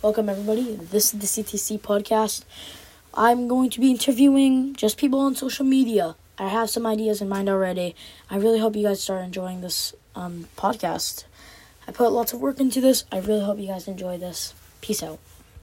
Welcome, everybody. This is the CTC podcast. I'm going to be interviewing just people on social media. I have some ideas in mind already. I really hope you guys start enjoying this um, podcast. I put lots of work into this. I really hope you guys enjoy this. Peace out.